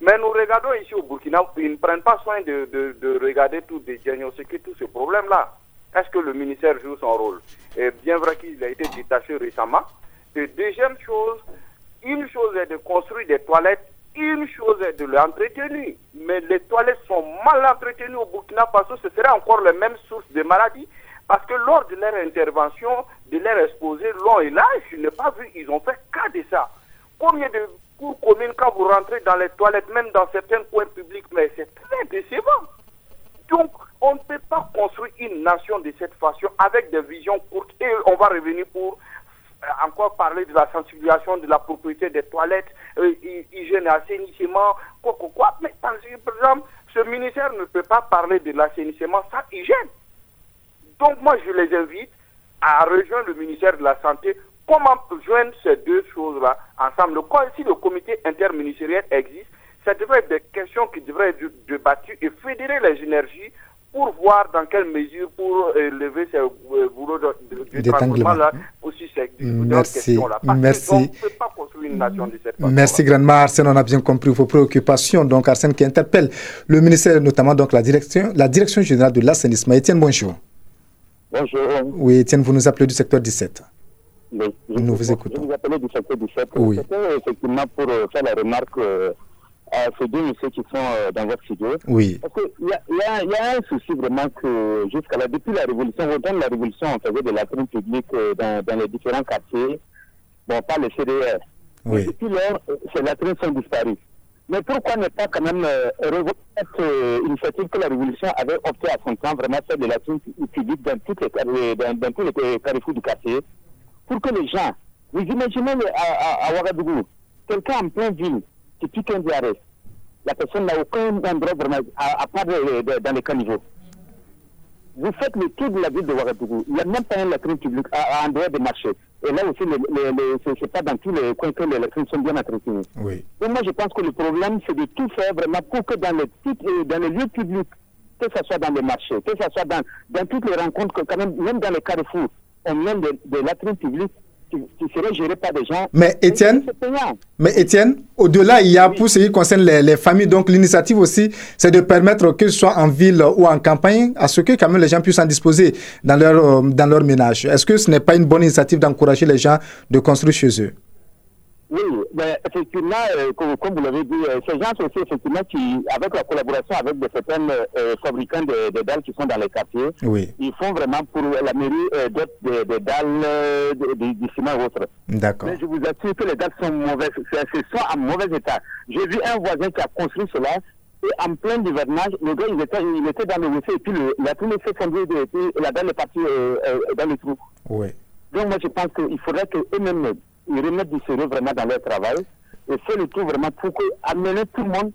S15: Mais nous regardons ici au Burkina, ils ne prennent pas soin de, de, de regarder tout, de diagnostiquer tous ces problèmes-là. Est-ce que le ministère joue son rôle? Et bien vrai qu'il a été détaché récemment. Et deuxième chose, une chose est de construire des toilettes une chose est de l'entretenir, mais les toilettes sont mal entretenues au Burkina Faso, ce serait encore la même source de maladies. Parce que lors de leur intervention, de leur exposé long et large, je n'ai pas vu, ils ont fait cas de ça. Combien de cours communes, quand vous rentrez dans les toilettes, même dans certains coins publics, mais c'est très décevant. Donc, on ne peut pas construire une nation de cette façon avec des visions courtes. Et on va revenir pour encore parler de la sensibilisation de la propriété des toilettes, euh, hygiène et assainissement, quoi, quoi, quoi. Mais par exemple, ce ministère ne peut pas parler de l'assainissement sans hygiène. Donc moi, je les invite à rejoindre le ministère de la Santé. Comment joindre ces deux choses-là ensemble? Si le comité interministériel existe, ça devrait être des questions qui devraient être débattues et fédérer les énergies pour voir dans quelle mesure pour euh, lever ces euh, boulots de, de, de là aussi ces questions-là. Parce
S6: Merci.
S15: on ne peut pas construire une nation de cette.
S6: Merci grandement Arsène, on a bien compris vos préoccupations. Donc Arsène qui interpelle le ministère, notamment donc la direction, la direction générale de l'assainissement. Étienne, bonjour.
S16: Bonjour.
S6: Oui, Étienne, vous nous appelez du secteur 17.
S16: Oui, je
S6: nous vous écoutons.
S16: Je vous appelle du secteur 17.
S6: Oui.
S16: C'était effectivement pour euh, faire la remarque euh, ces deux messieurs qui sont euh, dans votre studio.
S6: Oui.
S16: Parce qu'il y, y, a- il y a un souci vraiment que jusqu'à là, depuis la révolution, autant la révolution, on faisait de la trine publique euh, dans, dans les différents quartiers. Bon, pas les CDR.
S6: Oui.
S16: Depuis lors, euh, ces latrines sont disparues. Mais pourquoi ne pas quand même euh, revoir cette euh, initiative que la Révolution avait opté à son temps, vraiment faire de la latrines publiques dans, toutes les, dans, dans tous les carrefours du quartier, pour que les gens, vous imaginez le- à, à, à Ouagadougou, quelqu'un en pleine ville qui pique un diarrhée, la personne n'a aucun endroit vraiment, à, à part de- de- dans les caniveaux. Vous faites le tour de la ville de Ouagadougou, il n'y a même pas un latrine public à, à en dehors des marchés. Et là aussi, c'est- c'est pas dans tous les coins que les latrines sont bien entretenues.
S6: Oui.
S16: Donc moi, je pense que le problème, c'est de tout faire vraiment pour que dans les, dans lieux publics, que ce soit dans les marchés, que ce soit dans, dans toutes les rencontres, que quand même, même dans les carrefours, on mène des des latrines publiques qui, qui seraient par des gens.
S6: Mais Étienne, mais Étienne, au-delà, il y a pour ce qui concerne les, les familles, donc l'initiative aussi, c'est de permettre que ce soit en ville ou en campagne, à ce que quand même les gens puissent en disposer dans leur, euh, dans leur ménage. Est-ce que ce n'est pas une bonne initiative d'encourager les gens de construire chez eux?
S16: Oui, mais effectivement, euh, comme, comme vous l'avez dit, euh, ces gens aussi, effectivement, qui, avec la collaboration avec des certains euh, fabricants de, de dalles qui sont dans les quartiers,
S6: Oui.
S16: ils font vraiment pour la mairie d'autres des dalles de- de- du ciment et autres.
S6: D'accord.
S16: Mais je vous assure que les dalles sont mauvaises, sont en mauvais état. J'ai vu un voisin qui a construit cela, et en plein hivernage, le gars, il était, il était dans le WC, et puis le, la tournée s'est fondue, et puis la dalle est partie dans le trou.
S6: Oui.
S16: Donc moi je pense qu'il faudrait qu'eux-mêmes ils remettent du sérieux vraiment dans leur travail et faire le tout vraiment pour que, amener tout le monde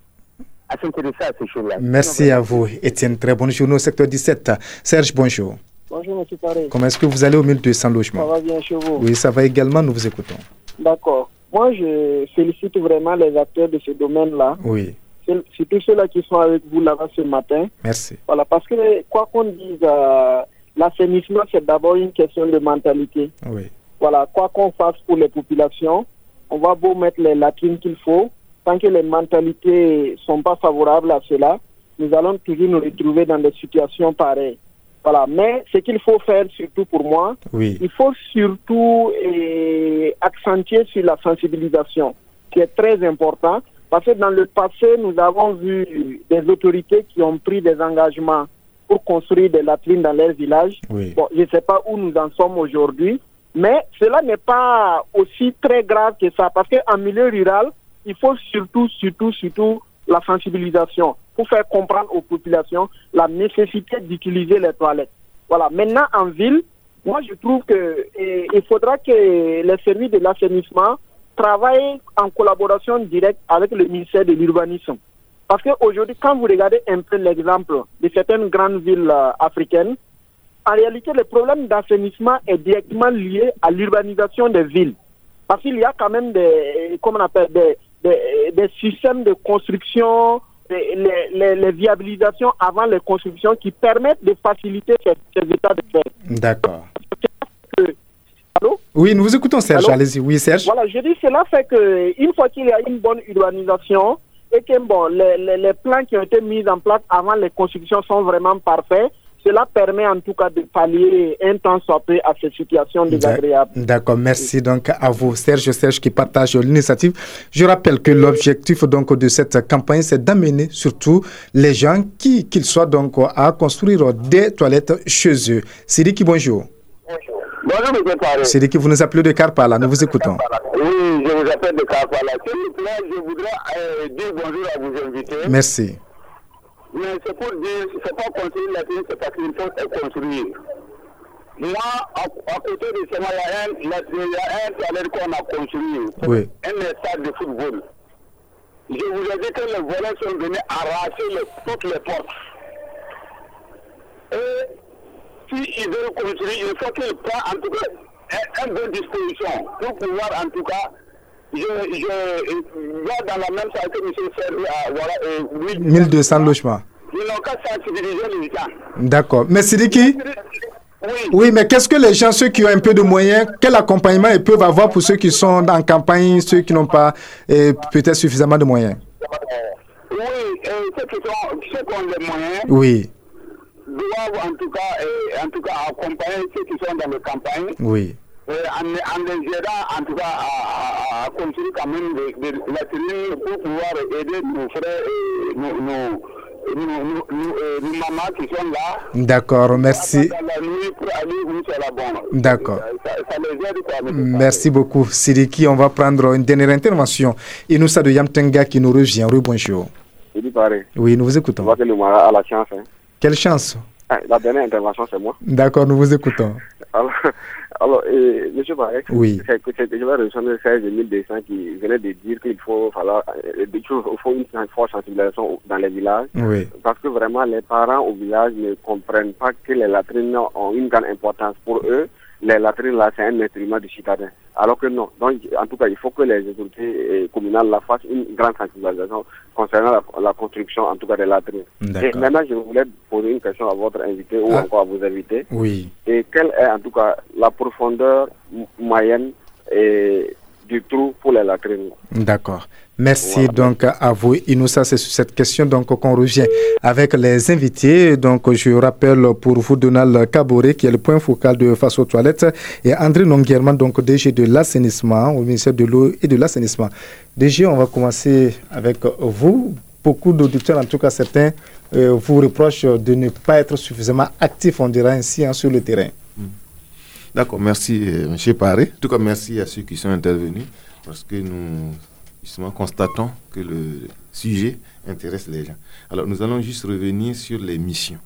S16: à s'intéresser à ces choses-là.
S6: Merci à vous, Étienne. Très bonne journée au secteur 17. Serge, bonjour.
S17: Bonjour, monsieur Paré.
S6: Comment est-ce que vous allez au 1200
S17: Ça
S6: logements?
S17: Va bien chez vous?
S6: Oui, ça va également, nous vous écoutons.
S17: D'accord. Moi, je félicite vraiment les acteurs de ce domaine-là.
S6: Oui,
S17: C'est- Surtout ceux-là qui sont avec vous là-bas ce matin.
S6: merci.
S17: Voilà, parce que quoi qu'on dise, euh, l'assainissement, c'est d'abord une question de mentalité.
S6: Oui.
S17: Voilà, quoi qu'on fasse pour les populations, on va beau mettre les latrines qu'il faut. Tant que les mentalités sont pas favorables à cela, nous allons toujours nous retrouver dans des situations pareilles. Voilà, mais ce qu'il faut faire, surtout pour moi,
S6: Oui.
S17: il faut surtout eh, accentuer sur la sensibilisation, qui est très important, parce que dans le passé, nous avons vu des autorités qui ont pris des engagements pour construire des latrines dans leurs villages.
S6: Oui.
S17: Bon, je ne sais pas où nous en sommes aujourd'hui, mais cela n'est pas aussi très grave que ça, parce qu'en milieu rural, il faut surtout, surtout, surtout la sensibilisation pour faire comprendre aux populations la nécessité d'utiliser les toilettes. Voilà. Maintenant, en ville, moi, je trouve que eh, il faudra que les services de l'assainissement travaillent en collaboration directe avec le ministère de l'urbanisme. Parce qu'aujourd'hui, quand vous regardez un peu l'exemple de certaines grandes villes euh, africaines, en réalité, le problème d'assainissement est directement lié à l'urbanisation des villes. Parce qu'il y a quand même des, comment on appelle, des, des, des systèmes de construction, des- les, les, les viabilisations avant les constructions qui permettent de faciliter ces, ces états de fait.
S6: D'accord.
S17: Allô?
S6: Oui, nous vous écoutons, Serge. Allez-y. Oui, Serge.
S17: Voilà, je dis cela fait que une fois qu'il y a une bonne urbanisation et que bon, les, les, les plans qui ont été mis en place avant les constructions sont vraiment parfaits, cela permet en tout cas de pallier un temps soit peu à ces situations désagréables.
S6: D'accord, merci donc à vous, Serge Serge, qui partage l'initiative. Je rappelle que l'objectif donc de cette campagne, c'est d'amener surtout les gens, qui qu'ils soient donc, à construire des toilettes chez eux. Sidi, bonjour.
S18: Bonjour, M. Paré.
S6: Sidi, vous nous appelez de Carpala, nous vous écoutons.
S18: Je vous appelle de plaît, je voudrais euh, dire bonjour à vos invités.
S6: Merci.
S18: Mais c'est pour dire, c'est pas construire la ville, c'est parce qu'il faut construire. Moi, à, côté de ça, il y a un, toilette qu'on a construit.
S6: Oui.
S18: Un stade de football. Je vous ai dit que les voleurs sont venus arracher les, toutes les portes. Et s'ils veulent construire, il faut qu'ils prennent en tout cas une un bonne disposition pour pouvoir en tout cas je, je vais dans la même salle que M. Serri à voilà, euh,
S6: 1200 logements.
S18: Ils n'ont qu'à sensibiliser les gens.
S6: D'accord. Mais Sidiki oui. oui, mais qu'est-ce que les gens, ceux qui ont un peu de moyens, quel accompagnement ils peuvent avoir pour ceux qui sont en campagne, ceux qui n'ont pas euh, peut-être suffisamment de moyens?
S18: Oui, euh, ceux, qui sont, ceux qui ont les moyens
S6: oui.
S18: doivent en tout, cas, euh, en tout cas accompagner ceux qui sont dans les campagnes.
S6: Oui.
S18: Euh, en, en les aidant en tout cas à, à, à construire quand même des, des latrines pour pouvoir aider nos frères et nos, nos nous, nous, nous, euh, nous, mamans qui sont là.
S6: D'accord, merci. D'accord. Merci beaucoup, Sidiki. On va prendre une dernière intervention. Inoussa de Yamtenga qui nous revient. Oui, bonjour. Oui, nous vous écoutons.
S13: La chance. Hein.
S6: Quelle chance
S13: La dernière intervention, c'est moi.
S6: D'accord, nous vous écoutons.
S13: Alors, alors euh, M. Barek,
S6: oui.
S13: je vais rejoindre 16 200 qui venaient de dire qu'il faut, falloir, euh, faut une forte sensibilisation dans les villages.
S6: Oui.
S13: Parce que vraiment, les parents au village ne comprennent pas que les latrines ont une grande importance pour eux les latrines là, c'est un instrument du citadin. Alors que non. Donc, en tout cas, il faut que les autorités communales la fassent une grande sensibilisation concernant la, la construction, en tout cas, des latrines. Et maintenant, je voulais poser une question à votre invité ou
S6: Ah.
S13: encore à vos invités.
S6: Oui.
S13: Et quelle est, en tout cas, la profondeur moyenne et du trou pour les latrines
S6: D'accord. Merci donc à vous, Inoussa. C'est sur cette question donc qu'on revient avec les invités. Donc, je rappelle pour vous Donald Caboret, qui est le point focal de Face aux toilettes, et André Nonguerman, donc DG de l'assainissement au ministère de l'eau et de l'assainissement. DG, on va commencer avec vous. Beaucoup d'auditeurs, en tout cas certains, euh, vous reprochent de ne pas être suffisamment actif, on dirait ainsi, hein, sur le terrain.
S7: D'accord, merci euh, M. Paré. En tout cas, merci à ceux qui sont intervenus parce que nous justement constatons que le sujet intéresse les gens. Alors, nous allons juste revenir sur les missions.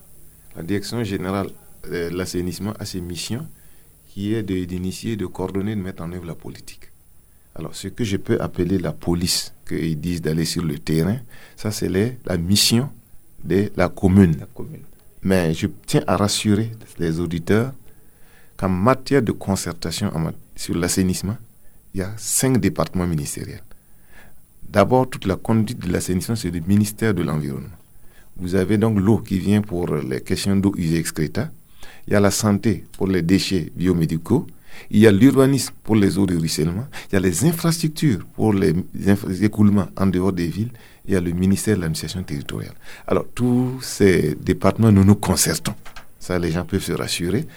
S7: La Direction générale de l'assainissement a ses missions qui est d'initier, de, coordonner, de mettre en œuvre la politique. Alors, ce que je peux appeler la police, qu'ils disent d'aller sur le terrain, ça, c'est la mission de la commune. Mais je tiens à rassurer les auditeurs qu'en matière de concertation sur l'assainissement, il y a cinq départements ministériels. D'abord, toute la conduite de l'assainissement, c'est le ministère de l'Environnement. Vous avez donc l'eau qui vient pour les questions d'eau usée excréta. Il y a la santé pour les déchets biomédicaux. Il y a l'urbanisme pour les eaux de ruissellement. Il y a les infrastructures pour les inf- écoulements en dehors des villes. Il y a le ministère de l'administration territoriale. Alors, tous ces départements, nous nous concertons. Ça, les gens peuvent se rassurer.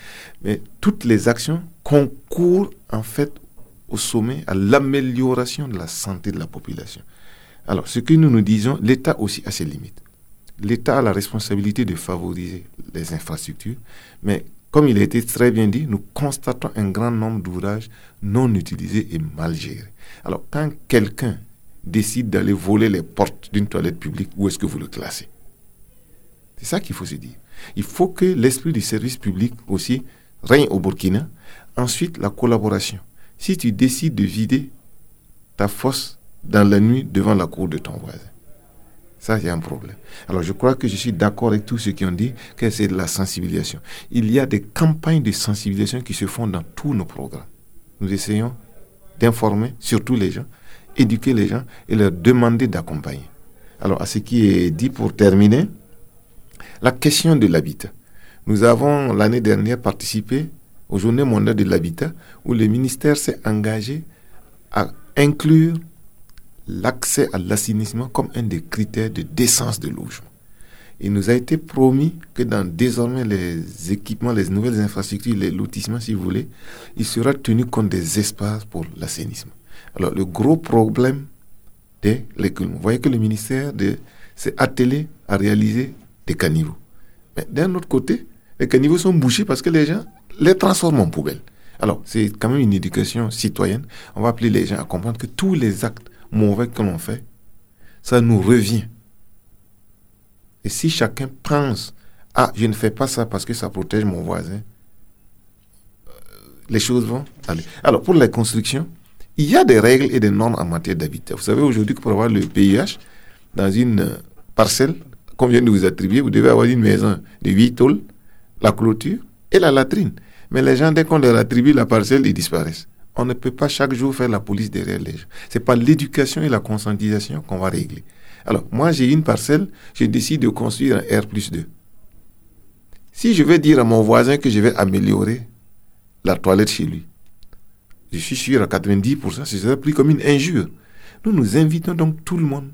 S7: Mais toutes les actions concourent en fait au sommet à l'amélioration de la santé de la population. Alors, ce que nous nous disons, l'État aussi a ses limites. L'État a la responsabilité de favoriser les infrastructures, mais comme il a été très bien dit, nous constatons un grand nombre d'ouvrages non utilisés et mal gérés. Alors, quand quelqu'un décide d'aller voler les portes d'une toilette publique, où est-ce que vous le classez? C'est ça qu'il faut se dire. Il faut que l'esprit du service public aussi règne au Burkina. Ensuite, la collaboration. Si tu décides de vider ta fosse dans la nuit devant la cour de ton voisin, ça, a un problème. Alors, je crois que je suis d'accord avec tous ceux qui ont dit que c'est de la sensibilisation. Il y a des campagnes de sensibilisation qui se font dans tous nos programmes. Nous essayons d'informer, surtout les gens, éduquer les gens et leur demander d'accompagner. Alors, à ce qui est dit pour terminer, la question de l'habitat. Nous avons l'année dernière participé aux Journées mondiales de l'habitat où le ministère s'est engagé à inclure l'accès à l'assainissement comme un des critères de décence de logement. il nous a été promis que dans désormais les équipements, les nouvelles infrastructures, les lotissements, si vous voulez, il sera tenu compte des espaces pour l'assainissement. Alors, le gros problème des l'écoulement, vous voyez que le ministère s'est attelé à réaliser des caniveaux. Mais d'un autre côté, les caniveaux sont bouchés parce que les gens les transforment en poubelles. Alors, c'est quand même une éducation citoyenne. On va appeler les gens à comprendre que tous les actes mauvais que l'on fait, ça nous revient. Et si chacun pense, ah, je ne fais pas ça parce que ça protège mon voisin, euh, les choses vont aller. Alors, pour les constructions, il y a des règles et des normes en matière d'habitat. Vous savez aujourd'hui pour avoir le PIH, dans une euh, parcelle qu'on vient de vous attribuer, vous devez avoir une maison de 8 tôles, la clôture et la latrine. Mais les gens, dès qu'on leur attribue la parcelle, ils disparaissent. On ne peut pas chaque jour faire la police derrière les gens. C'est pas l'éducation et la conscientisation qu'on va régler. Alors, moi, j'ai une parcelle, je décide de construire un R plus 2. Si je vais dire à mon voisin que je vais améliorer la toilette chez lui, je suis sûr à 90%, ce serait pris comme une injure. Nous nous invitons donc tout le monde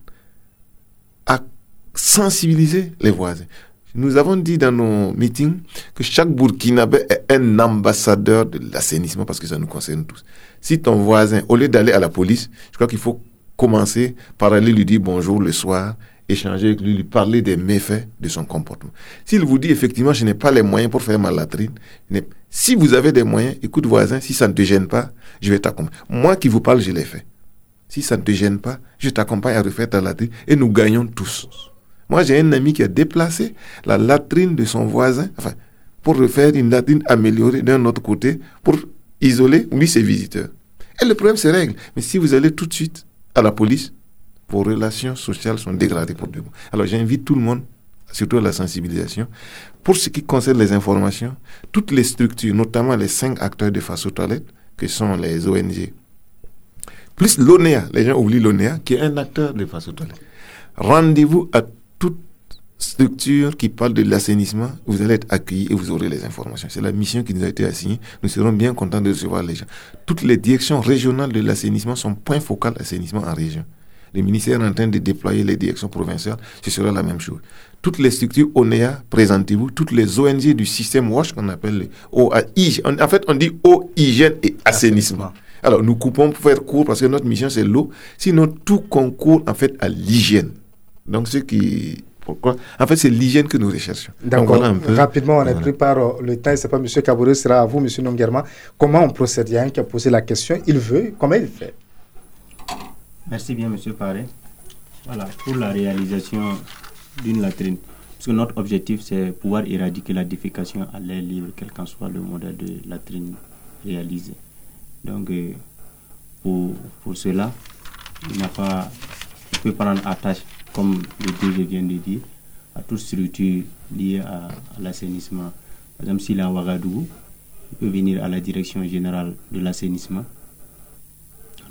S7: sensibiliser les voisins. Nous avons dit dans nos meetings que chaque Burkinabé est un ambassadeur de l'assainissement parce que ça nous concerne tous. Si ton voisin, au lieu d'aller à la police, je crois qu'il faut commencer par aller lui dire bonjour le soir, échanger avec lui, lui parler des méfaits de son comportement. S'il vous dit effectivement, je n'ai pas les moyens pour faire ma latrine, si vous avez des moyens, écoute voisin, si ça ne te gêne pas, je vais t'accompagner. Moi qui vous parle, je l'ai fait. Si ça ne te gêne pas, je t'accompagne à refaire ta latrine et nous gagnons tous. Moi, j'ai un ami qui a déplacé la latrine de son voisin, enfin, pour refaire une latrine améliorée d'un autre côté, pour isoler, lui, ses visiteurs. Et le problème se règle. Mais si vous allez tout de suite à la police, vos relations sociales sont dégradées pour de bon. Alors, j'invite tout le monde, surtout à la sensibilisation. Pour ce qui concerne les informations, toutes les structures, notamment les cinq acteurs de face aux toilettes, que sont les ONG, plus l'ONEA, les gens oublient l'ONEA, qui est un acteur de face aux toilettes. Rendez-vous à structure qui parle de l'assainissement, vous allez être accueillis et vous aurez les informations. C'est la mission qui nous a été assignée. Nous serons bien contents de recevoir les gens. Toutes les directions régionales de l'assainissement sont point focal assainissement en région. Le ministère est en train de déployer les directions provinciales, ce sera la même chose. Toutes les structures ONEA, présentez-vous, toutes les ONG du système WASH qu'on appelle OAI. En fait, on dit eau, hygiène et assainissement. Alors, nous coupons pour faire court parce que notre mission, c'est l'eau. Sinon, tout concourt, en fait, à l'hygiène. Donc, ce qui. Pourquoi? En fait, c'est l'hygiène que nous recherchons.
S6: D'accord. Rapidement, on est pris par euh, le temps. Ce n'est pas M. Kabouré, ce sera à vous, M. Nonguerma. Comment on procède? Il y a un qui a posé la question. Il veut. Comment il fait?
S9: Merci bien, M. Paré. Voilà, pour la réalisation d'une latrine. Parce que notre objectif, c'est pouvoir éradiquer la défécation à l'air libre, quel qu'en soit le modèle de latrine réalisé. Donc, euh, pour, pour cela, il n'a pas, il peut prendre attache comme le DG vient de dire, à toute structure liée à, l'assainissement. Par exemple, s'il est à Ouagadougou, il peut venir à la direction générale de l'assainissement,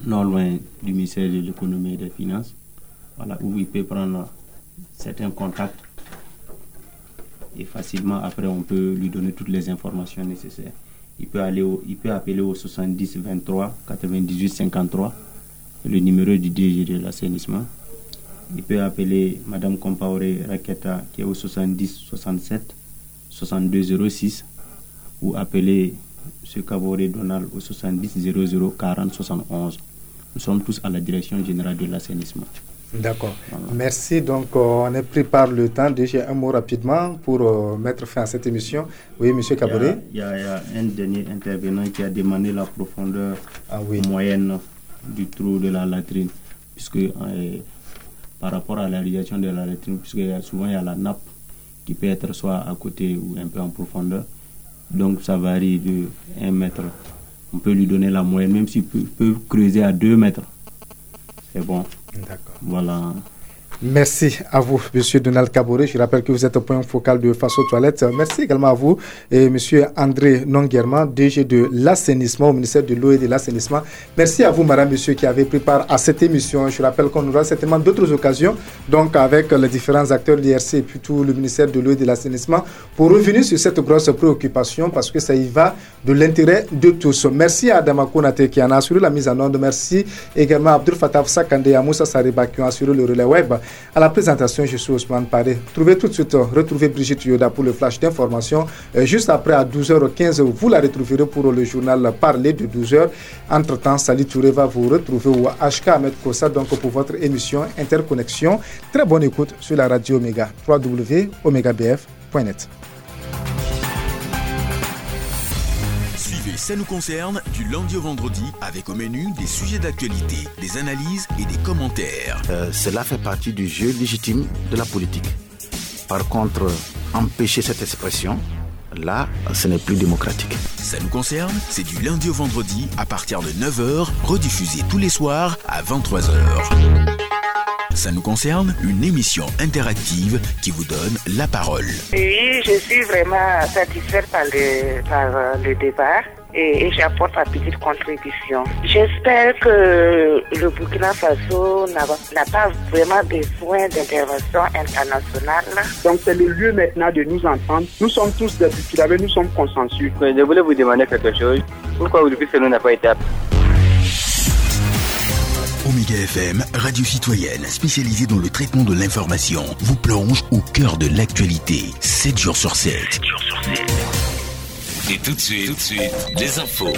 S9: non loin du ministère de l'économie et des finances, voilà, où il peut prendre certains contacts et facilement après on peut lui donner toutes les informations nécessaires. Il peut, aller il peut appeler au 70 23 98 53, le numéro du DG de l'assainissement il peut appeler Madame Compaoré Raketa qui est au 70 67 62 06 ou appeler M. Cavoré Donald au 70 00 40 71. Nous sommes tous à la direction générale de l'assainissement.
S6: D'accord. Merci. Donc, euh, on est pris par le temps. Déjà, un mot rapidement pour euh, mettre fin à cette émission. Oui, M. Caboré.
S9: Il, y, a un dernier intervenant qui a demandé la profondeur ah moyenne du trou de la latrine, puisque euh, par rapport à la réalisation de la latrine, puisque souvent il y a la nappe qui peut être soit à côté ou un peu en profondeur. Donc ça varie de 1 mètre. On peut lui donner la moyenne, même s'il peut, peut creuser à 2 mètres. C'est bon.
S6: D'accord.
S9: Voilà.
S6: Merci à vous, Monsieur Donald Caboret. Je rappelle que vous êtes au point focal de Face aux toilettes. Merci également à vous, et Monsieur André Nonguerman, DG de l'assainissement au ministère de l'eau et de l'assainissement. Merci à vous, Madame, Monsieur, qui avez pris part à cette émission. Je rappelle qu'on aura certainement d'autres occasions, donc avec les différents acteurs de l'IRC et tout le ministère de l'eau et de l'assainissement, pour revenir sur cette grosse préoccupation, parce que ça y va de l'intérêt de tous. Merci à Adama Konate qui en a assuré la mise en ordre. Merci également à Abdul Fattah Sakande et à Moussa Sariba qui ont assuré le relais web. À la présentation, je suis Ousmane Paré. Trouvez tout de suite, retrouvez Brigitte Yoda pour le flash d'information. Juste après, à 12h15, vous la retrouverez pour le journal Parler de 12h. Entre-temps, Sali Touré va vous retrouver au HK Ahmed Kossa, donc pour votre émission Interconnexion. Très bonne écoute sur la radio Omega, www.omegabf.net.
S1: Suivez Ça nous concerne du lundi au vendredi avec au menu des sujets d'actualité, des analyses et des commentaires.
S2: Euh, cela fait partie du jeu légitime de la politique. Par contre, empêcher cette expression, là, ce n'est plus démocratique.
S1: Ça nous concerne, c'est du lundi au vendredi à partir de 9h, rediffusé tous les soirs à 23h. Ça nous concerne, une émission interactive qui vous donne la parole.
S3: Oui, je suis vraiment satisfaite par le, par euh, le débat et, et j'apporte ma petite contribution. J'espère que le Burkina Faso n'a pas vraiment besoin d'intervention internationale.
S4: Donc c'est le lieu maintenant de nous entendre. Nous sommes tous des Burkinabés, nous sommes consensus.
S5: Je voulais vous demander quelque chose. Pourquoi aujourd'hui ce n'a pas été
S1: Omega FM, radio citoyenne spécialisée dans le traitement de l'information, vous plonge au cœur de l'actualité, 7 jours sur 7.
S19: Et tout de suite, tout de suite, les infos.